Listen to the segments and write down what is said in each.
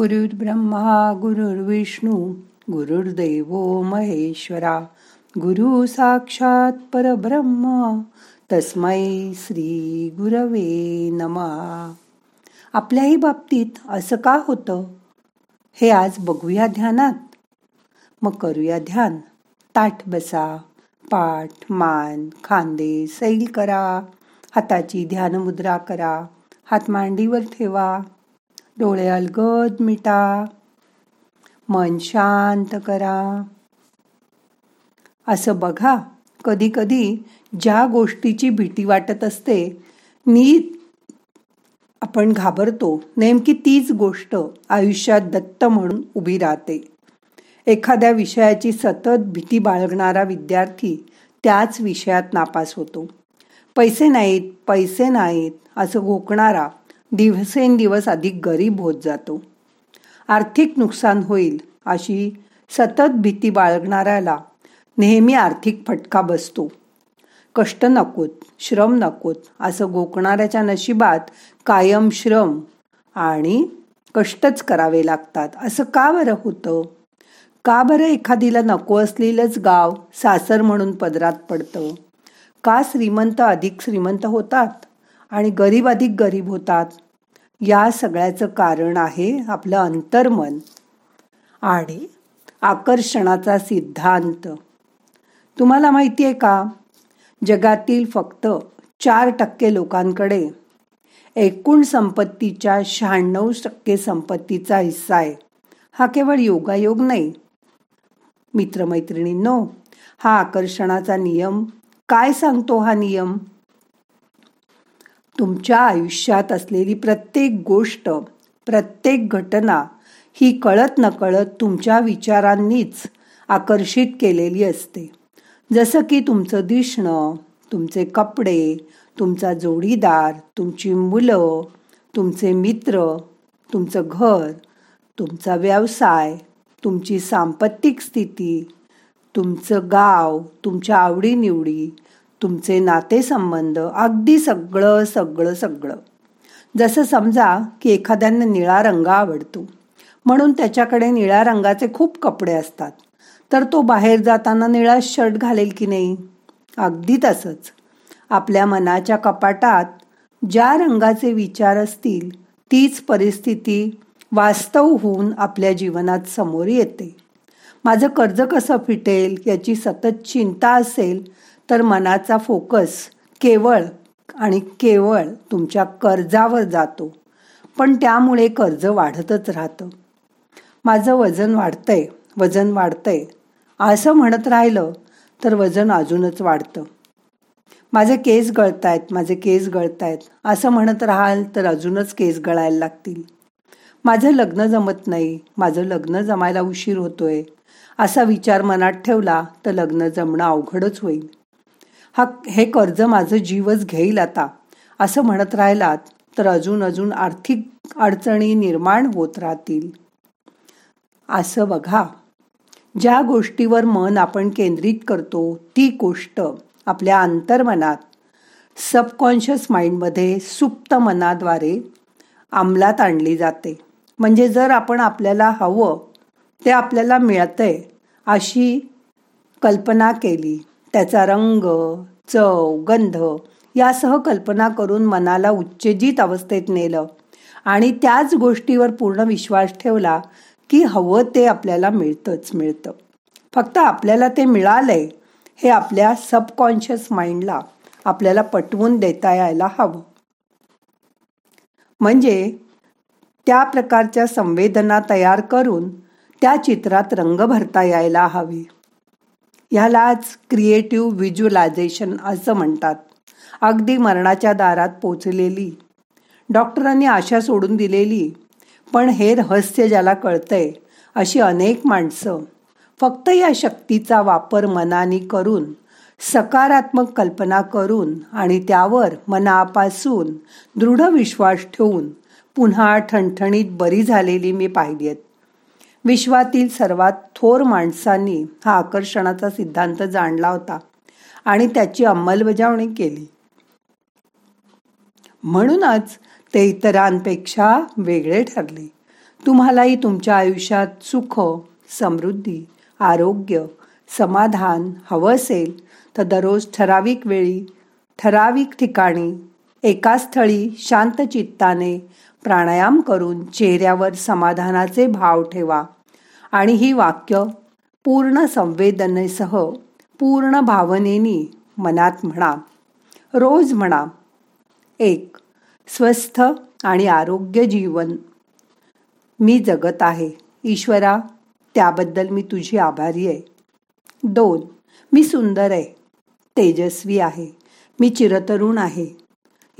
गुरुर्ब्रह्मा गुरुर्विष्णू गुरुर्देव महेश्वरा गुरु साक्षात परब्रह्म तस्मै श्री गुरवे नमा. आपल्याही बाबतीत असं का होतं? हे आज बघूया ध्यानात. मग करूया ध्यान. ताठ बसा पाठ मान खांदे सैल करा हाताची ध्यानमुद्रा करा हात मांडीवर ठेवा. डोळे अलगद मिटा. मन शांत करा. असं बघा कधी कधी ज्या गोष्टीची भीती वाटत असते नीत आपण घाबरतो. नेमकी तीच गोष्ट आयुष्यात दत्त म्हणून उभी राहते. एखाद्या विषयाची सतत भीती बाळगणारा विद्यार्थी त्याच विषयात नापास होतो. पैसे नाहीत पैसे नाहीत असं घोकणारा दिवसेंदिवस अधिक गरीब होत जातो. आर्थिक नुकसान होईल अशी सतत भीती बाळगणाऱ्याला नेहमी आर्थिक फटका बसतो. कष्ट नकोत श्रम नकोत असं गोकणाऱ्याच्या नशिबात कायम श्रम आणि कष्टच करावे लागतात. असं का बरं होतं? का बरं एखादीला नको असलेलंच गाव सासर म्हणून पदरात पडतं? का श्रीमंत अधिक श्रीमंत होतात? आणि गरीब अधिक गरीब होतात. या सगळ्याचं कारण आहे आपलं अंतर्मन आणि आकर्षणाचा सिद्धांत. तुम्हाला माहिती आहे का? जगातील फक्त चार टक्के लोकांकडे एकूण संपत्तीच्या शहाण्णव टक्के संपत्तीचा हिस्सा आहे. हा केवळ योगायोग नाही. मित्रमैत्रिणींनो हा आकर्षणाचा नियम काय सांगतो हा नियम? तुमच्या आयुष्यात असलेली प्रत्येक गोष्ट प्रत्येक घटना ही कळत नकळत तुमच्या विचारांनीच आकर्षित केलेली असते. जसं की तुमचं दिसणं तुमचे कपडे तुमचा जोडीदार तुमची मुलं तुमचे मित्र तुमचं घर तुमचा व्यवसाय तुमची सांपत्तिक स्थिती तुमचं गाव तुमच्या आवडीनिवडी तुमचे नातेसंबंध अगदी सगळं सगळं सगळं. जसं समजा की एखाद्याने निळा रंग आवडतो म्हणून त्याच्याकडे निळ्या रंगाचे खूप कपडे असतात. तर तो बाहेर जाताना निळा शर्ट घालेल की नाही? अगदी तसंच. आपल्या मनाच्या कपाटात ज्या रंगाचे विचार असतील तीच परिस्थिती वास्तव होऊन आपल्या जीवनात समोर येते. माझं कर्ज कसं फिटेल याची सतत चिंता असेल तर मनाचा फोकस केवळ आणि केवळ तुमच्या कर्जावर जातो. पण त्यामुळे कर्ज वाढतच राहतं. माझं वजन वाढतंय वजन वाढतंय. असं म्हणत राहिलं तर वजन अजूनच वाढतं. माझे केस गळतायत माझे केस गळतायत. असं म्हणत राहाल तर अजूनच केस गळायला लागतील. माझं लग्न जमत नाही माझं लग्न जमायला उशीर होतोय. असा विचार मनात ठेवला तर लग्न जमणं अवघडच होईल. हा हे कर्ज माझं जीवच घेईल आता. असं म्हणत राहिलात तर अजून अजून आर्थिक अडचणी निर्माण होत राहतील. असं बघा. ज्या गोष्टीवर मन आपण केंद्रित करतो ती गोष्ट आपल्या अंतर्मनात सबकॉन्शियस माइंडमध्ये सुप्त मनाद्वारे अंमलात आणली जाते. म्हणजे जर आपण आपल्याला हवं ते आपल्याला मिळतंय अशी कल्पना केली त्याचा रंग चव गंध यासह कल्पना करून मनाला उत्तेजित अवस्थेत नेलं आणि त्याच गोष्टीवर पूर्ण विश्वास ठेवला की हवं ते आपल्याला मिळतंच मिळतं. फक्त आपल्याला ते मिळालंय हे आपल्या सबकॉन्शियस माइंडला आपल्याला पटवून देता यायला हवं. म्हणजे त्या प्रकारच्या संवेदना तयार करून त्या चित्रात रंग भरता यायला हवे. ह्यालाच क्रिएटिव्ह व्हिज्युअलायझेशन असं म्हणतात. अगदी मरणाच्या दारात पोचलेली. डॉक्टरांनी आशा सोडून दिलेली. पण हे रहस्य ज्याला कळतंय अशी अनेक माणसं. फक्त या शक्तीचा वापर मनाने करून सकारात्मक कल्पना करून आणि त्यावर मनापासून दृढ विश्वास ठेवून पुन्हा ठणठणीत बरी झालेली मी पाहिली आहेत. विश्वातील सर्वात थोर माणसांनी हा आकर्षणाचा सिद्धांत जाणला होता आणि त्याची अंमलबजावणी केली. म्हणूनच ते इतरांपेक्षा वेगळे ठरले. तुम्हालाही तुमच्या आयुष्यात सुख समृद्धी आरोग्य समाधान हवं असेल तर दररोज ठराविक वेळी ठराविक ठिकाणी एका स्थळी शांत चित्ताने प्राणायाम करून चेहऱ्यावर समाधानाचे भाव ठेवा. आणि ही वाक्य पूर्ण संवेदनेसह पूर्ण भावनेनी मनात म्हणा. रोज म्हणा. एक स्वस्थ आणि आरोग्य जीवन. मी जगत आहे. ईश्वरा त्याबद्दल मी तुझी आभारी आहे. दोन मी सुंदर आहे. तेजस्वी आहे. मी चिरतरुण आहे.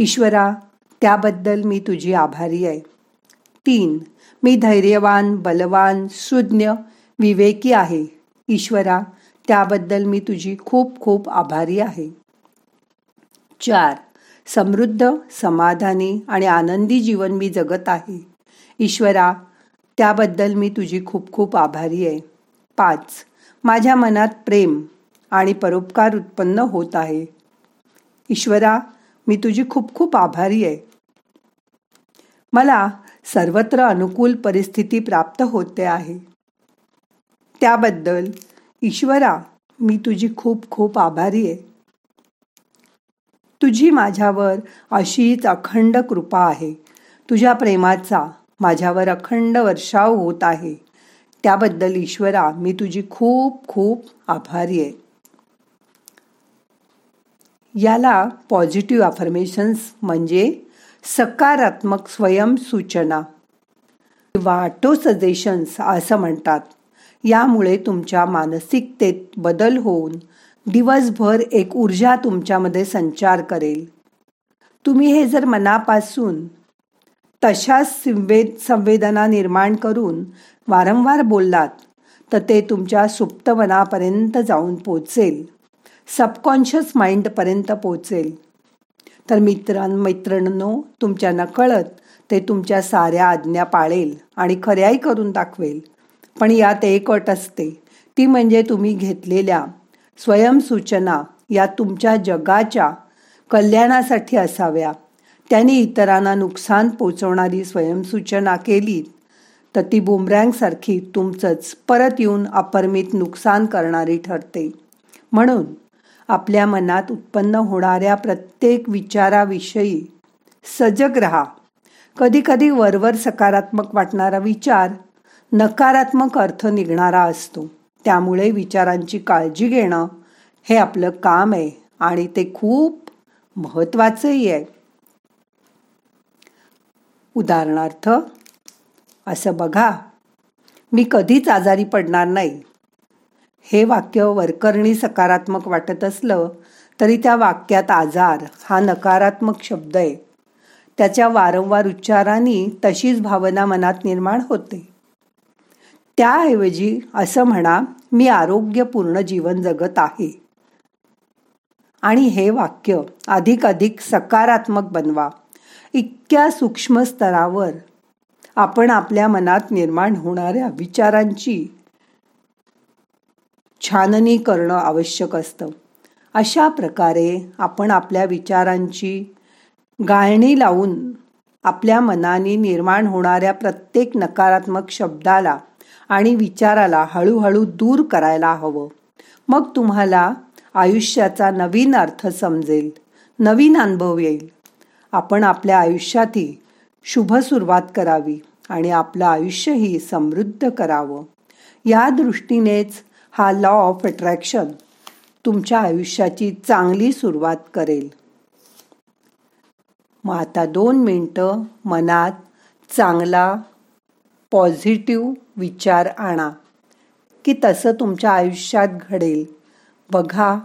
ईश्वरा त्याबद्दल मी तुझी आभारी आहे. तीन मी धैर्यवान बलवान सुज्ञ विवेकी आहे. ईश्वरा त्याबद्दल मी तुझी खूप खूप आभारी आहे. चार समृद्ध समाधानी आणि आनंदी जीवन मी जगत आहे. ईश्वरा त्याबद्दल मी तुझी खूप खूप आभारी आहे. पाच माझ्या मनात प्रेम आणि परोपकार उत्पन्न होत आहे. ईश्वरा मी तुझी खूप खूप आभारी आहे. मला सर्वत्र अनुकूल परिस्थिती प्राप्त होते आहे. त्याबद्दल ईश्वरा मी तुझी खूप खूप आभारी आहे. तुझी माझ्यावर अशीच अखंड कृपा आहे. तुझ्या प्रेमाचा माझ्यावर अखंड वर्षाव होत आहे. त्याबद्दल ईश्वरा मी तुझी खूप खूप आभारी आहे. याला पॉझिटिव्ह अफर्मेशन्स म्हणजे सकारात्मक स्वयंसूचना किंवा ऑटो सजेशन्स असं म्हणतात. यामुळे तुमच्या मानसिकतेत बदल होऊन दिवसभर एक ऊर्जा तुमच्यामध्ये संचार करेल. तुम्ही हे जर मनापासून तशाच संवेद संवेदना निर्माण करून वारंवार बोललात तर ते तुमच्या सुप्तवनापर्यंत जाऊन पोचेल. सबकॉन्शियस माइंडपर्यंत पोचेल तर मित्रां मैत्रिणींनो तुमच्या नकळत ते तुमच्या साऱ्या आज्ञा पाळेल आणि खऱ्याही करून दाखवेल. पण यात एक अट असते. ती म्हणजे तुम्ही घेतलेल्या स्वयंसूचना या तुमच्या जगाच्या कल्याणासाठी असाव्या. त्यांनी इतरांना नुकसान पोचवणारी स्वयंसूचना केली तर ती बुमरँगसारखी तुमचंच परत येऊन अपरमित नुकसान करणारी ठरते. म्हणून आपल्या मनात उत्पन्न होणाऱ्या प्रत्येक विचाराविषयी सजग रहा. कधीकधी वरवर सकारात्मक वाटणारा विचार नकारात्मक अर्थ निघणारा असतो. त्यामुळे विचारांची काळजी घेणं हे आपलं काम आहे आणि ते खूप महत्वाचंही आहे. उदाहरणार्थ असं बघा मी कधीच आजारी पडणार नाही. हे वाक्य वरकरणी सकारात्मक वाटत असलं तरी त्या वाक्यात आजार हा नकारात्मक शब्द आहे. त्याच्या वारंवार उच्चारांनी तशीच भावना मनात निर्माण होते. त्याऐवजी असं म्हणा मी आरोग्यपूर्ण जीवन जगत आहे. आणि हे वाक्य अधिक अधिक सकारात्मक बनवा. इतक्या सूक्ष्म स्तरावर आपण आपल्या मनात निर्माण होणाऱ्या विचारांची छाननी करणं आवश्यक असतं. अशा प्रकारे आपण आपल्या विचारांची गाळणी लावून आपल्या मनाने निर्माण होणाऱ्या प्रत्येक नकारात्मक शब्दाला आणि विचाराला हळूहळू दूर करायला हवं. मग तुम्हाला आयुष्याचा नवीन अर्थ समजेल. नवीन अनुभव येईल. आपण आपल्या आयुष्यातही शुभ सुरुवात करावी आणि आपलं आयुष्यही समृद्ध करावं. या दृष्टीनेच हा लॉ ऑफ अट्रॅक्शन तुमच्या आयुष्याची चांगली सुरुवात करेल. मग आता दोन मिनटं मनात चांगला पॉझिटिव्ह विचार आणा की तसं तुमच्या आयुष्यात घडेल. बघा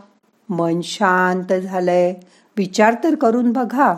मन शांत झालंय. विचार तर करून बघा.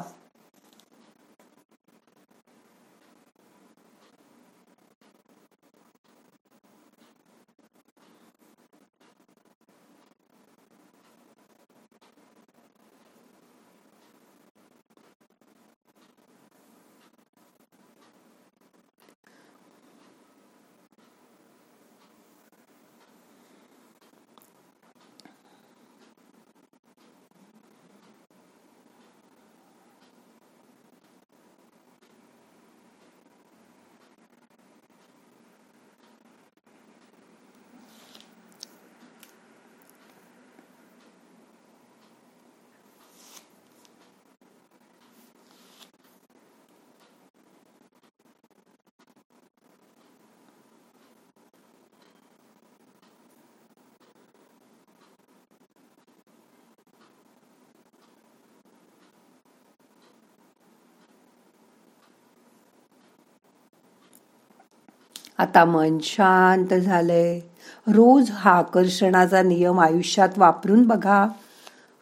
आता मन शांत झालंय. रोज हा आकर्षणाचा नियम आयुष्यात वापरून बघा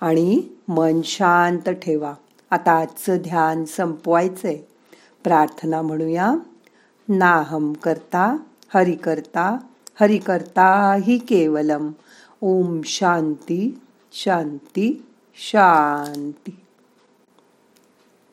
आणि मन शांत ठेवा. आता आजचं ध्यान संपवायचंय. प्रार्थना म्हणूया. नाहम करता हरि करता हरि करता ही केवलम. ओम शांती शांती शांती.